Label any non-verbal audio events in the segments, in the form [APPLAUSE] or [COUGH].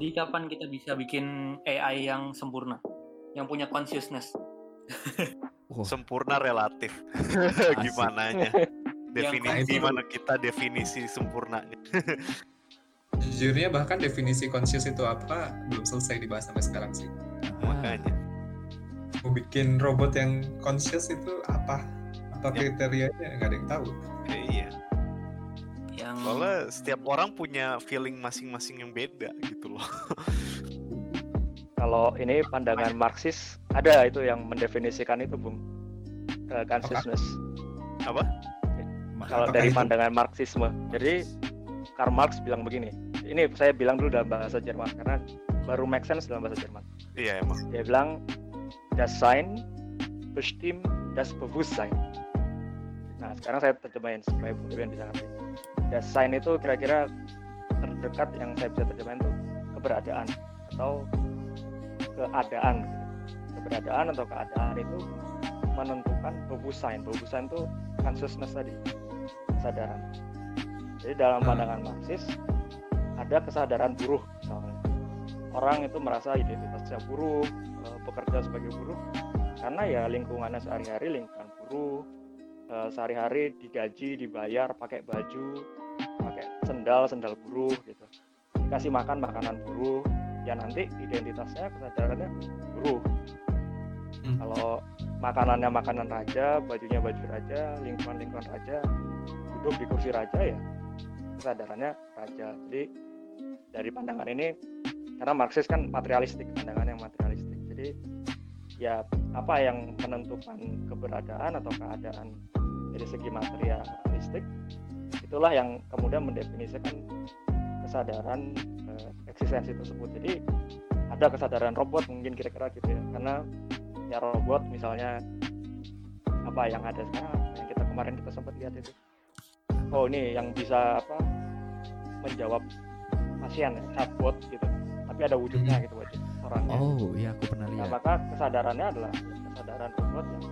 Jadi kapan kita bisa bikin AI yang sempurna, yang punya consciousness? [LAUGHS] Oh, Sempurna relatif. [LAUGHS] Gimana nya? Definisi itu- mana kita definisi sempurnanya. [LAUGHS] Jujurnya bahkan definisi conscious itu apa belum selesai dibahas sampai sekarang sih. ah, Makanya. Mau bikin robot yang conscious itu apa? Apa Ya. kriterianya nggak ada yang tahu. Eh, iya. Yang Soalnya setiap orang punya feeling masing-masing yang beda gitu loh. [LAUGHS] Kalau ini pandangan Marxis ada itu yang mendefinisikan itu, Bung. Eh, consciousness. Apa? Kalau Apakah dari itu? pandangan Marxisme. Jadi Karl Marx bilang begini. Ini saya bilang dulu dalam bahasa Jerman karena baru make sense dalam bahasa Jerman. Iya emang. Dia bilang das Sein bestimmt das Bewusstsein. Nah, sekarang saya terjemahin supaya Bung bisa ngerti. Das Sein itu kira-kira terdekat yang saya bisa terjemahin itu keberadaan atau keadaan. Keberadaan atau keadaan itu menentukan Bewusstsein. Bewusstsein itu consciousness tadi, kesadaran. Jadi dalam pandangan Marxis ada kesadaran buruh misalnya. Orang itu merasa identitasnya buruh, eh, bekerja sebagai buruh karena ya lingkungannya sehari-hari lingkungan buruh, eh, sehari-hari digaji, dibayar, pakai baju, pakai sendal, sendal buruh gitu. Dikasih makan makanan buruh, ya nanti identitasnya kesadarannya buruh. Hmm. Kalau makanannya makanan raja, bajunya baju raja, lingkungan-lingkungan raja, duduk di kursi raja ya kesadarannya raja. Jadi dari pandangan ini karena Marxis kan materialistik, pandangan yang materialistik. Jadi ya apa yang menentukan keberadaan atau keadaan dari segi materialistik itulah yang kemudian mendefinisikan kesadaran eh, eksistensi tersebut. Jadi ada kesadaran robot mungkin kira-kira gitu ya. Karena ya robot misalnya apa yang ada sekarang yang kita kemarin kita sempat lihat itu. Oh ini yang bisa apa menjawab pasien ya, chatbot gitu. Tapi ada wujudnya gitu wajib orangnya. Oh iya aku pernah nah, lihat. maka kesadarannya adalah kesadaran robot yang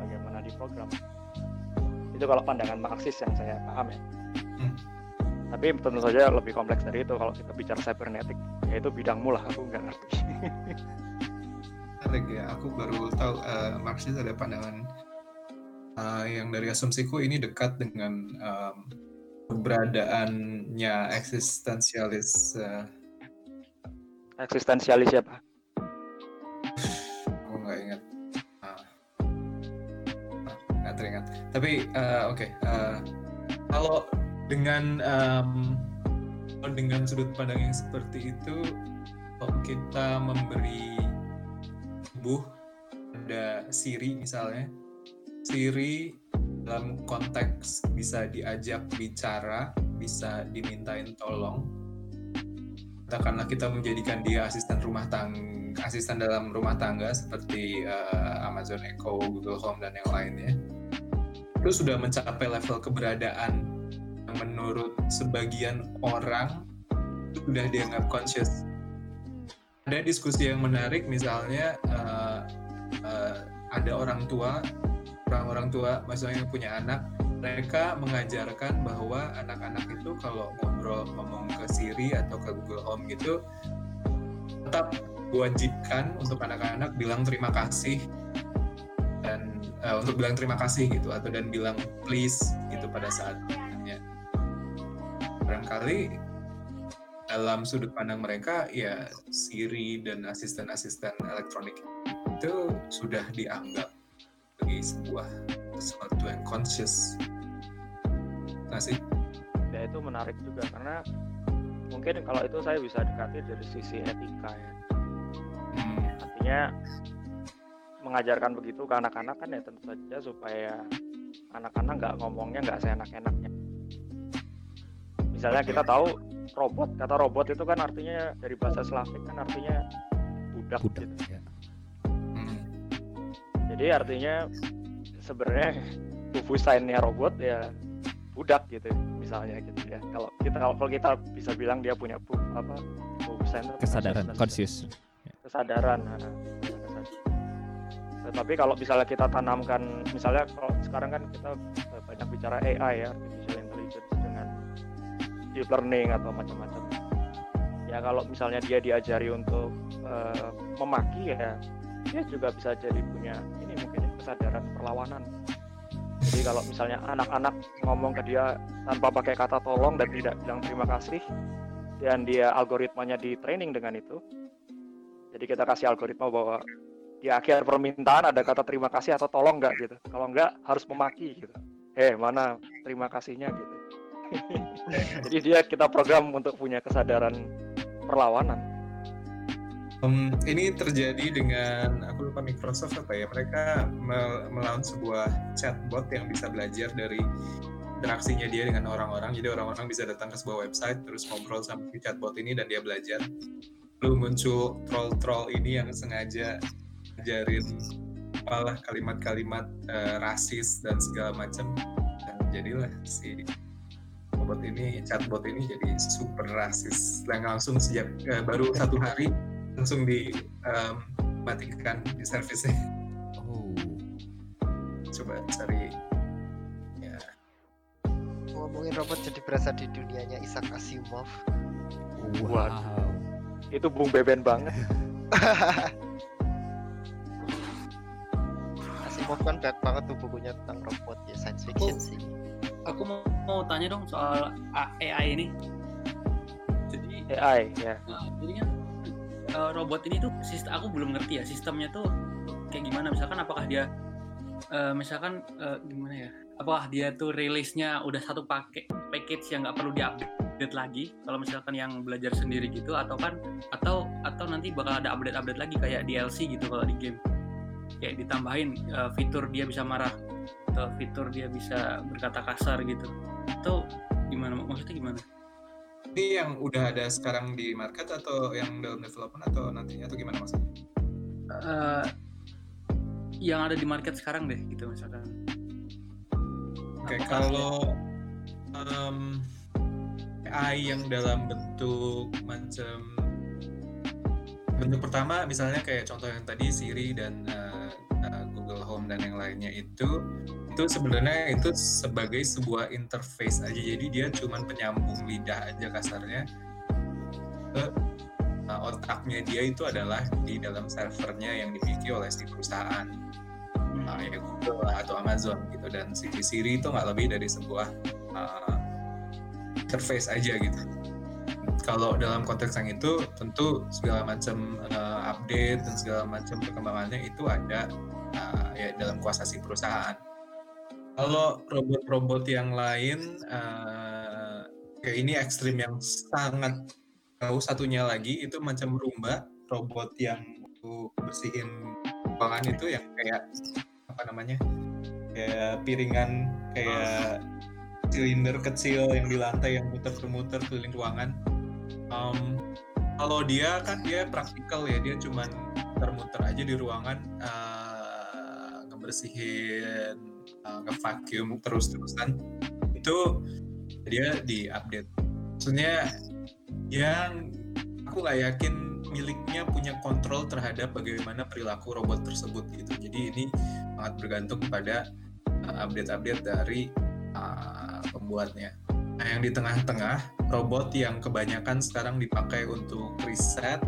bagaimana diprogram itu kalau pandangan Marxis yang saya paham ya. Hmm. tapi tentu saja lebih kompleks dari itu kalau kita bicara cybernetik yaitu bidangmu lah aku nggak ngerti. Menarik ya, aku baru tahu eh, Marxis ada pandangan eh, yang dari asumsiku ini dekat dengan em, keberadaannya eksistensialis eh, eksistensialis siapa teringat tapi eh, oke eh, kalau dengan kalau dengan sudut pandang yang seperti itu kalau kita memberi tubuh ada Siri misalnya Siri dalam konteks bisa diajak bicara bisa dimintain tolong katakanlah kita menjadikan dia asisten rumah tangga asisten dalam rumah tangga seperti eh, Amazon Echo, Google Home dan yang lainnya itu sudah mencapai level keberadaan yang menurut sebagian orang sudah dianggap conscious. Ada diskusi yang menarik misalnya eh, eh, ada orang tua orang-orang tua maksudnya yang punya anak mereka mengajarkan bahwa anak-anak itu kalau ngobrol ngomong ke Siri atau ke Google Home gitu tetap diwajibkan untuk anak-anak bilang terima kasih eh, untuk bilang terima kasih gitu atau dan bilang please gitu pada saat bertanya. Barangkali dalam sudut pandang mereka ya Siri dan asisten-asisten elektronik itu sudah dianggap sebagai sebuah sesuatu yang conscious. Nah sih, ya itu menarik juga karena mungkin kalau itu saya bisa dekati dari sisi etika ya hmm, artinya mengajarkan begitu ke anak-anak kan ya tentu saja supaya anak-anak nggak ngomongnya nggak seenak-enaknya. Misalnya kita tahu robot kata robot itu kan artinya dari bahasa Slavik kan artinya budak, budak gitu. ya. Hmm, jadi artinya sebenarnya tubuh sainnya robot ya budak gitu misalnya gitu ya. Kalau kita kalau kita bisa bilang dia punya apa tubuh sain kesadaran conscious. kesadaran nah, tetapi kalau misalnya kita tanamkan misalnya kalau sekarang kan kita banyak bicara AI ya artificial intelligence dengan deep learning atau macam-macam. Ya kalau misalnya dia diajari untuk uh, memaki ya dia juga bisa jadi punya ini mungkin kesadaran perlawanan. Jadi kalau misalnya anak-anak ngomong ke dia tanpa pakai kata tolong dan tidak bilang terima kasih dan dia algoritmanya di training dengan itu jadi kita kasih algoritma bahwa di akhir permintaan ada kata terima kasih atau tolong nggak gitu. Kalau nggak harus memaki gitu. Eh mana terima kasihnya gitu. [LAUGHS] Jadi dia kita program untuk punya kesadaran perlawanan. Um, ini terjadi dengan aku lupa Microsoft apa ya mereka melawan sebuah chatbot yang bisa belajar dari interaksinya dia dengan orang-orang. Jadi orang-orang bisa datang ke sebuah website terus ngobrol sama chatbot ini dan dia belajar. Lalu muncul troll-troll ini yang sengaja ngajarin apalah kalimat-kalimat uh, rasis dan segala macam dan jadilah si robot ini chatbot ini jadi super rasis. Dan langsung sejak uh, baru satu hari langsung dimatikan um, di servisnya. Oh. Coba cari. Ya. Ngomongin robot jadi berasa di dunianya Isaac Asimov. Wow. Itu Bung Beben banget [LAUGHS] Asimov kan banyak banget tuh bukunya tentang robot. Ya science fiction oh. sih. Aku mau, mau tanya dong soal AI ini. Jadi AI ya. nah, jadi kan uh, robot ini tuh sistem aku belum ngerti ya sistemnya tuh kayak gimana. Misalkan apakah dia uh, misalkan uh, gimana ya? Apakah dia tuh rilisnya udah satu paket package yang nggak perlu diupdate lagi? Kalau misalkan yang belajar sendiri gitu atau kan atau atau nanti bakal ada update-update lagi kayak DLC gitu kalau di game kayak ditambahin uh, fitur dia bisa marah atau fitur dia bisa berkata kasar gitu. Atau gimana maksudnya gimana? Ini yang udah ada sekarang di market atau yang dalam development atau nantinya atau gimana maksudnya? Uh, yang ada di market sekarang deh gitu misalkan. Oke okay, kalau um, AI yang dalam bentuk macam bentuk pertama misalnya kayak contoh yang tadi Siri dan uh, Dan yang lainnya itu itu sebenarnya itu sebagai sebuah interface aja. Jadi dia cuman penyambung lidah aja kasarnya. Ke uh, otaknya dia itu adalah di dalam servernya yang dimiliki oleh si perusahaan uh, ya Google atau Amazon gitu. Dan si Siri itu nggak lebih dari sebuah uh, interface aja gitu kalau dalam konteks yang itu tentu segala macam uh, update dan segala macam perkembangannya itu ada uh, ya dalam kuasa si perusahaan. Kalau robot-robot yang lain uh, kayak ini ekstrim yang sangat jauh satunya lagi itu macam Roomba robot yang untuk bersihin ruangan itu yang kayak apa namanya kayak piringan kayak silinder kecil yang di lantai yang muter-muter keliling ruangan um, kalau dia kan dia praktikal ya dia cuman muter-muter aja di ruangan uh, ngebersihin uh, ngevacuum terus-terusan. Itu dia di update maksudnya yang aku nggak yakin miliknya punya kontrol terhadap bagaimana perilaku robot tersebut gitu. Jadi ini sangat bergantung pada update-update dari uh, pembuatnya Nah, yang di tengah-tengah, robot yang kebanyakan sekarang dipakai untuk riset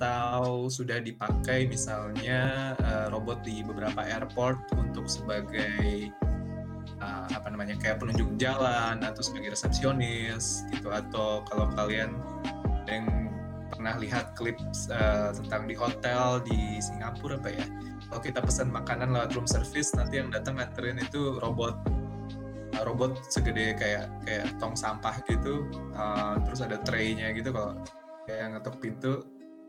atau sudah dipakai misalnya uh, robot di beberapa airport untuk sebagai uh, apa namanya kayak penunjuk jalan atau sebagai resepsionis gitu. Atau kalau kalian yang pernah lihat klip uh, tentang di hotel di Singapura apa ya kalau kita pesan makanan lewat room service nanti yang datang nganterin itu robot robot segede kayak kayak tong sampah gitu uh, terus ada traynya gitu. Kalau kayak ngetok pintu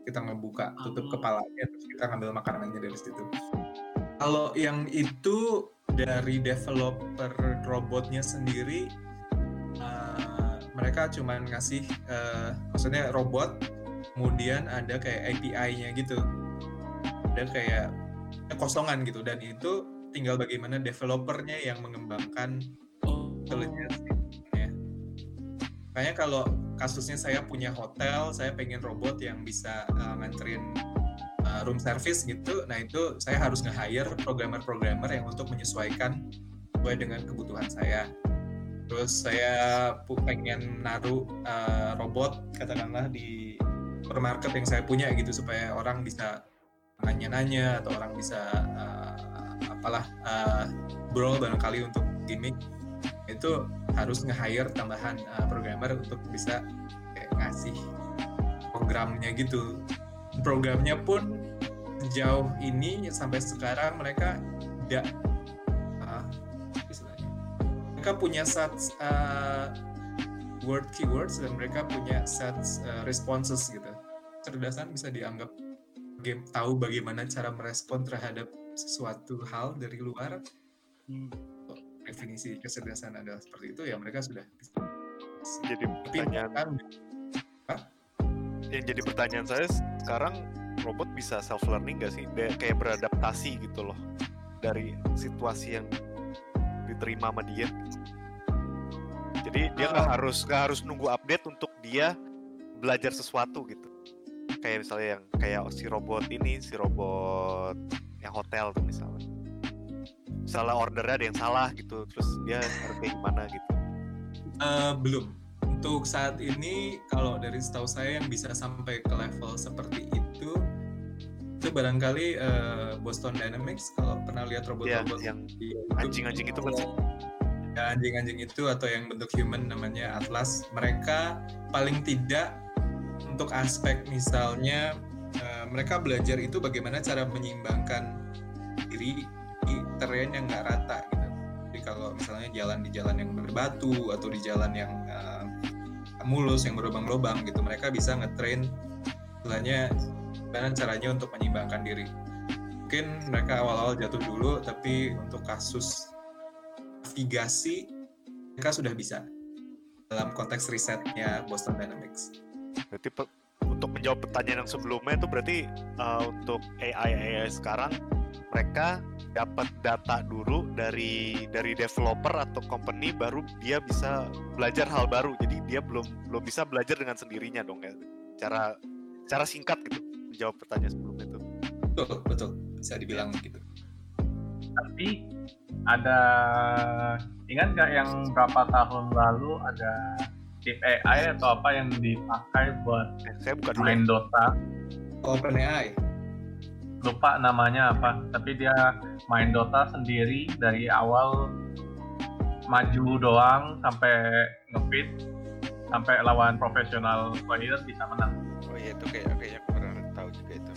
kita ngebuka tutup oh. kepalanya terus kita ngambil makanannya dari situ. Kalau yang itu dari developer robotnya sendiri uh, mereka cuma ngasih uh, maksudnya robot kemudian ada kayak API-nya gitu. Ada kayak kosongan gitu. Dan itu tinggal bagaimana developernya yang mengembangkan intelligence ya. Makanya kalau kasusnya saya punya hotel, saya pengen robot yang bisa uh, nganterin uh, room service gitu, nah itu saya harus nge-hire programmer-programmer yang untuk menyesuaikan sesuai dengan kebutuhan saya. terus saya pengen naruh uh, robot katakanlah di supermarket yang saya punya gitu supaya orang bisa nanya-nanya atau orang bisa uh, apalah uh, brawl barangkali untuk gimmick itu harus nge-hire tambahan uh, programmer untuk bisa kayak ngasih programnya gitu. Programnya pun sejauh ini sampai sekarang mereka tidak uh, istilahnya. Mereka punya set uh, word keywords dan mereka punya set uh, responses gitu. Cerdasan bisa dianggap game tahu bagaimana cara merespon terhadap sesuatu hal dari luar. Hmm. Definisi kecerdasan adalah seperti itu ya mereka sudah. Jadi pertanyaan kan yang jadi pertanyaan saya sekarang robot bisa self learning gak sih? Dia kayak beradaptasi gitu loh dari situasi yang diterima sama dia. Jadi dia nggak Ah. harus nggak harus nunggu update untuk dia belajar sesuatu gitu. Kayak misalnya yang kayak si robot ini, si robot yang hotel tuh misalnya. Misalnya ordernya ada yang salah gitu, terus dia harus kayak gimana gitu. Eh, belum. Untuk saat ini, kalau dari setahu saya yang bisa sampai ke level seperti itu, itu barangkali eh, Boston Dynamics. Kalau pernah lihat Ya, robot-robot yang di YouTube, anjing-anjing itu kan ya, anjing-anjing itu atau yang bentuk human namanya Atlas, mereka paling tidak untuk aspek misalnya eh, mereka belajar itu bagaimana cara menyeimbangkan diri terrain yang nggak rata gitu. Jadi kalau misalnya jalan di jalan yang berbatu atau di jalan yang eh, mulus yang berlubang-lubang gitu, mereka bisa ngetrain istilahnya gimana caranya untuk menyeimbangkan diri. Mungkin mereka awal-awal jatuh dulu, tapi untuk kasus navigasi mereka sudah bisa dalam konteks risetnya Boston Dynamics. Berarti untuk menjawab pertanyaan yang sebelumnya itu berarti uh, untuk AI AI sekarang mereka dapat data dulu dari dari developer atau company baru dia bisa belajar hal baru. Jadi dia belum belum bisa belajar dengan sendirinya dong ya. Cara cara singkat gitu menjawab pertanyaan sebelumnya itu. Betul, betul. Bisa dibilang gitu. Tapi ada ingat nggak yang berapa tahun lalu ada tip AI atau apa yang dipakai buat Eh, saya buka dulu. ya. main Dota OpenAI. Lupa namanya apa tapi dia main Dota sendiri dari awal maju doang sampai ngefit sampai lawan profesional player bisa menang Oh iya itu kayak kayaknya aku pernah tahu juga itu.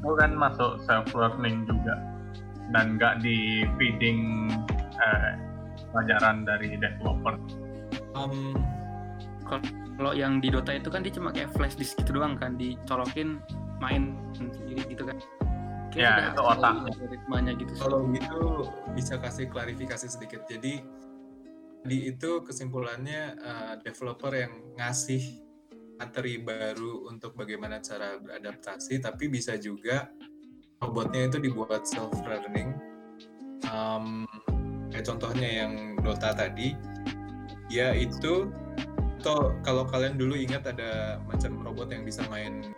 itu kan masuk self learning juga dan nggak di feeding eh, pelajaran dari developer Um, Kalau yang di Dota itu kan dia cuma kayak flash disk gitu doang kan, dicolokin main sendiri gitu kan. Ya, itu otaknya. algoritmanya gitu. kalau gitu bisa kasih klarifikasi sedikit. Jadi di itu kesimpulannya uh, developer yang ngasih materi baru untuk bagaimana cara beradaptasi, tapi bisa juga robotnya itu dibuat self learning. Um, kayak contohnya yang Dota tadi, ya itu atau kalau kalian dulu ingat ada macam robot yang bisa main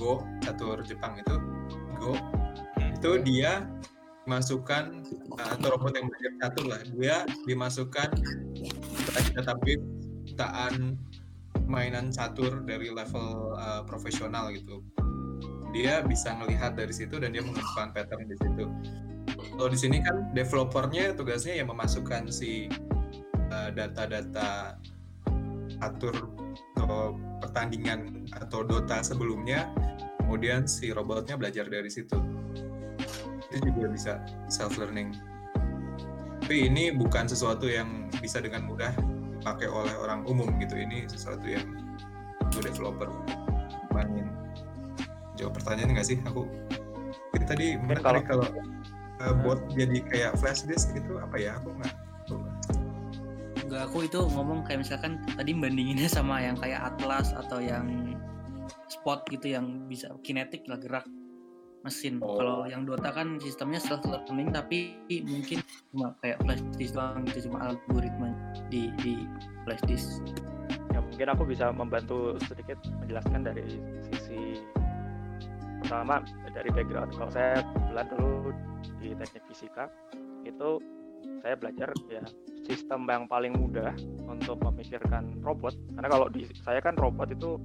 Go catur Jepang itu Go itu dia dimasukkan uh, atau robot yang belajar catur lah. Dia dimasukkan database jutaan mainan catur dari level uh, profesional gitu. Dia bisa melihat dari situ dan dia mengembangkan pattern di situ. Kalau di sini kan developernya tugasnya yang memasukkan si uh, data-data atur atau pertandingan atau Dota sebelumnya kemudian si robotnya belajar dari situ. Itu juga bisa self learning tapi ini bukan sesuatu yang bisa dengan mudah dipakai oleh orang umum gitu. Ini sesuatu yang untuk developer. Mainin jawab pertanyaan nggak sih? Aku Jadi tadi Mungkin menarik kalau uh, bot jadi kayak flash disk gitu apa ya? Aku nggak Enggak, aku itu ngomong kayak misalkan tadi bandinginnya sama yang kayak Atlas atau yang Spot gitu yang bisa kinetik lah gerak mesin. Oh. Kalau yang Dota kan sistemnya self learning tapi mungkin cuma kayak flash disk doang gitu cuma algoritma di di flash disk. ya mungkin aku bisa membantu sedikit menjelaskan dari sisi pertama dari background kalau saya kebetulan dulu di teknik fisika itu saya belajar ya sistem yang paling mudah untuk memikirkan robot karena kalau di saya kan robot itu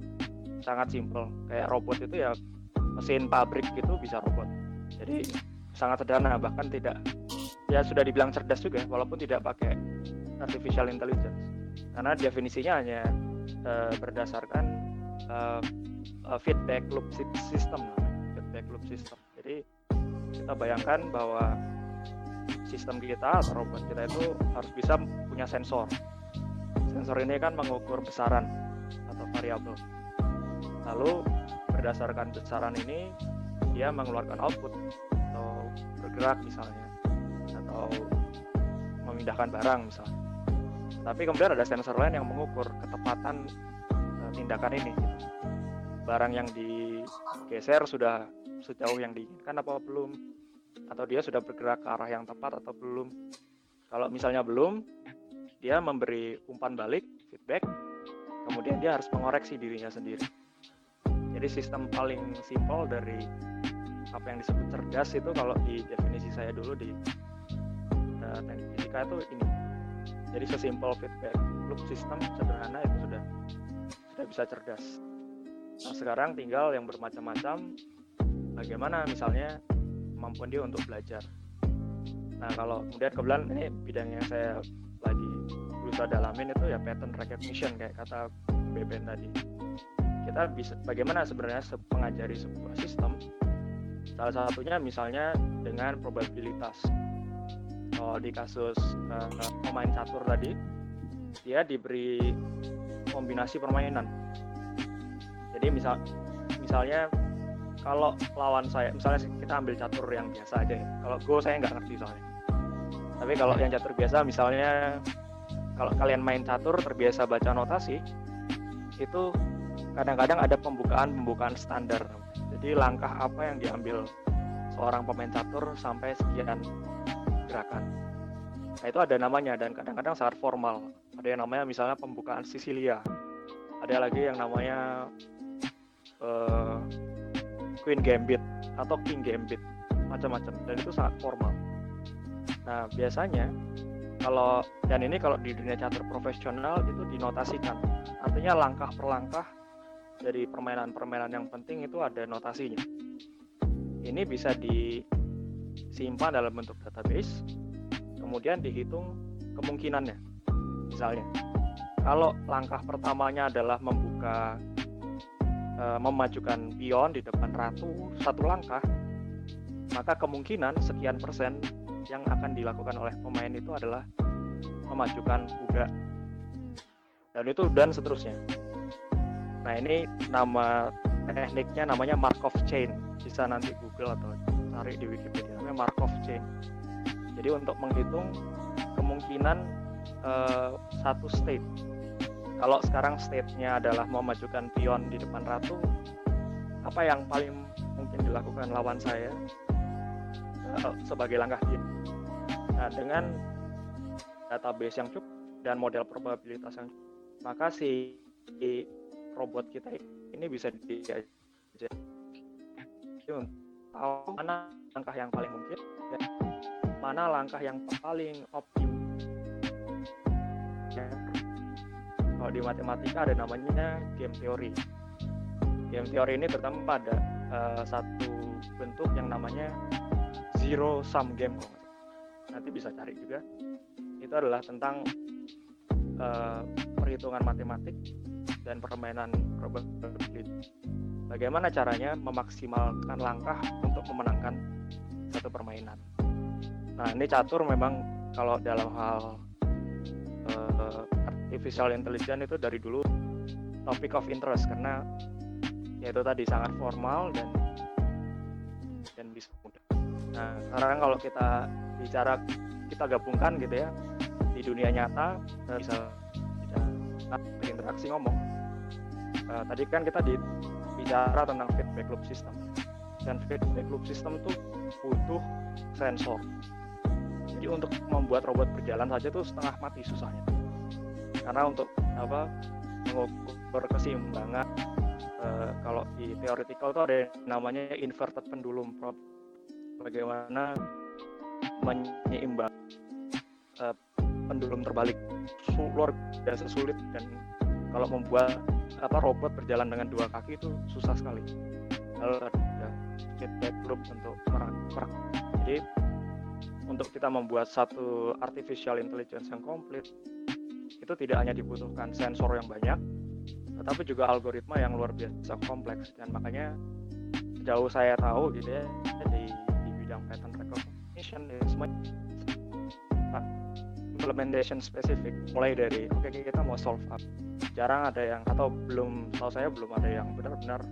sangat simpel. Kayak robot itu ya mesin pabrik gitu bisa robot. Jadi sangat sederhana bahkan tidak ya sudah dibilang cerdas juga walaupun tidak pakai artificial intelligence. Karena definisinya hanya eh, berdasarkan eh, eh, feedback loop sy- system feedback loop system. Jadi kita bayangkan bahwa sistem kita atau robot kita itu harus bisa punya sensor. Sensor ini kan mengukur besaran atau variabel lalu berdasarkan besaran ini dia mengeluarkan output atau bergerak misalnya atau memindahkan barang misalnya tapi kemudian ada sensor lain yang mengukur ketepatan eh, tindakan ini gitu. barang yang digeser sudah sejauh yang diinginkan apa belum? Atau dia sudah bergerak ke arah yang tepat atau belum? Kalau misalnya belum dia memberi umpan balik feedback kemudian dia harus mengoreksi dirinya sendiri jadi sistem paling simpel dari apa yang disebut cerdas itu kalau di definisi saya dulu di uh, teknik fisika itu ini. Jadi sesimpel feedback loop system sederhana itu sudah sudah bisa cerdas. Nah sekarang tinggal yang bermacam-macam. Bagaimana misalnya kemampuan dia untuk belajar. Nah kalau kemudian kebetulan ini bidang yang saya lagi berusaha dalamin itu ya pattern recognition kayak kata Beben tadi kita bisa bagaimana sebenarnya se- mengajari sebuah sistem. Salah satunya misalnya dengan probabilitas. Kalau di kasus eh, pemain catur tadi dia diberi kombinasi permainan. Jadi misal misalnya kalau lawan saya misalnya kita ambil catur yang biasa aja ya. Kalau go saya nggak ngerti soalnya. Tapi kalau yang catur biasa misalnya kalau kalian main catur terbiasa baca notasi itu kadang-kadang ada pembukaan-pembukaan standar. Jadi langkah apa yang diambil seorang pemain catur sampai sekian gerakan. Nah itu ada namanya dan kadang-kadang sangat formal. Ada yang namanya misalnya pembukaan Sicilia. Ada lagi yang namanya eh, Queen Gambit atau King Gambit, macam-macam. Dan itu sangat formal. Nah biasanya kalau dan ini kalau di dunia catur profesional itu dinotasikan. Artinya langkah per langkah dari permainan-permainan yang penting itu ada notasinya. Ini bisa disimpan dalam bentuk database, kemudian dihitung kemungkinannya. Misalnya, kalau langkah pertamanya adalah membuka, eh, memajukan pion di depan ratu satu langkah, maka kemungkinan sekian persen yang akan dilakukan oleh pemain itu adalah memajukan kuda dan itu dan seterusnya. Nah ini nama tekniknya namanya Markov chain. Bisa nanti Google atau cari di Wikipedia namanya Markov chain. Jadi untuk menghitung kemungkinan eh, satu state. Kalau sekarang state-nya adalah memajukan pion di depan ratu, apa yang paling mungkin dilakukan lawan saya eh, sebagai langkah dia? Nah dengan database yang cukup dan model probabilitas yang cukup, maka si robot kita ini bisa diajak. Mana langkah yang paling mungkin dan mana langkah yang paling optim ya. kalau di matematika ada namanya game theory game theory ini terutama pada eh, satu bentuk yang namanya zero sum game. Nanti bisa cari juga. Itu adalah tentang eh, perhitungan matematik dan permainan probability. Bagaimana caranya memaksimalkan langkah untuk memenangkan satu permainan. Nah, ini catur memang kalau dalam hal eh, artificial intelligence itu dari dulu topik of interest karena yaitu tadi sangat formal dan dan bisa mudah. Nah, sekarang kalau kita bicara kita gabungkan gitu ya di dunia nyata eh, bisa bisa berinteraksi ngomong Uh, tadi kan kita di, bicara tentang feedback loop system. Dan feedback loop system itu butuh sensor. Jadi untuk membuat robot berjalan saja itu setengah mati susahnya. Karena untuk apa mengukur keseimbangan uh, kalau di theoretical itu ada namanya inverted pendulum probe bagaimana menyeimbang pendulum terbalik luar biasa sulit dan kalau membuat apa robot berjalan dengan dua kaki itu susah sekali. Harus ada feedback loop untuk merak- merak- jadi untuk kita membuat satu artificial intelligence yang komplit itu tidak hanya dibutuhkan sensor yang banyak tetapi juga algoritma yang luar biasa kompleks. Dan makanya sejauh saya tahu gitu ya di, di bidang pattern recognition ya implementation spesifik mulai dari oke kita mau solve up jarang ada yang atau belum tahu saya belum ada yang benar-benar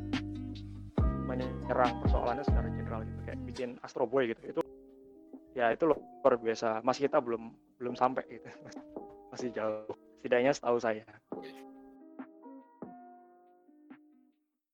menyerang persoalannya secara general gitu kayak bikin Astro Boy gitu. Itu ya itu luar biasa. Masih kita belum belum sampai gitu. [LAUGHS] Masih jauh. Setidaknya setahu saya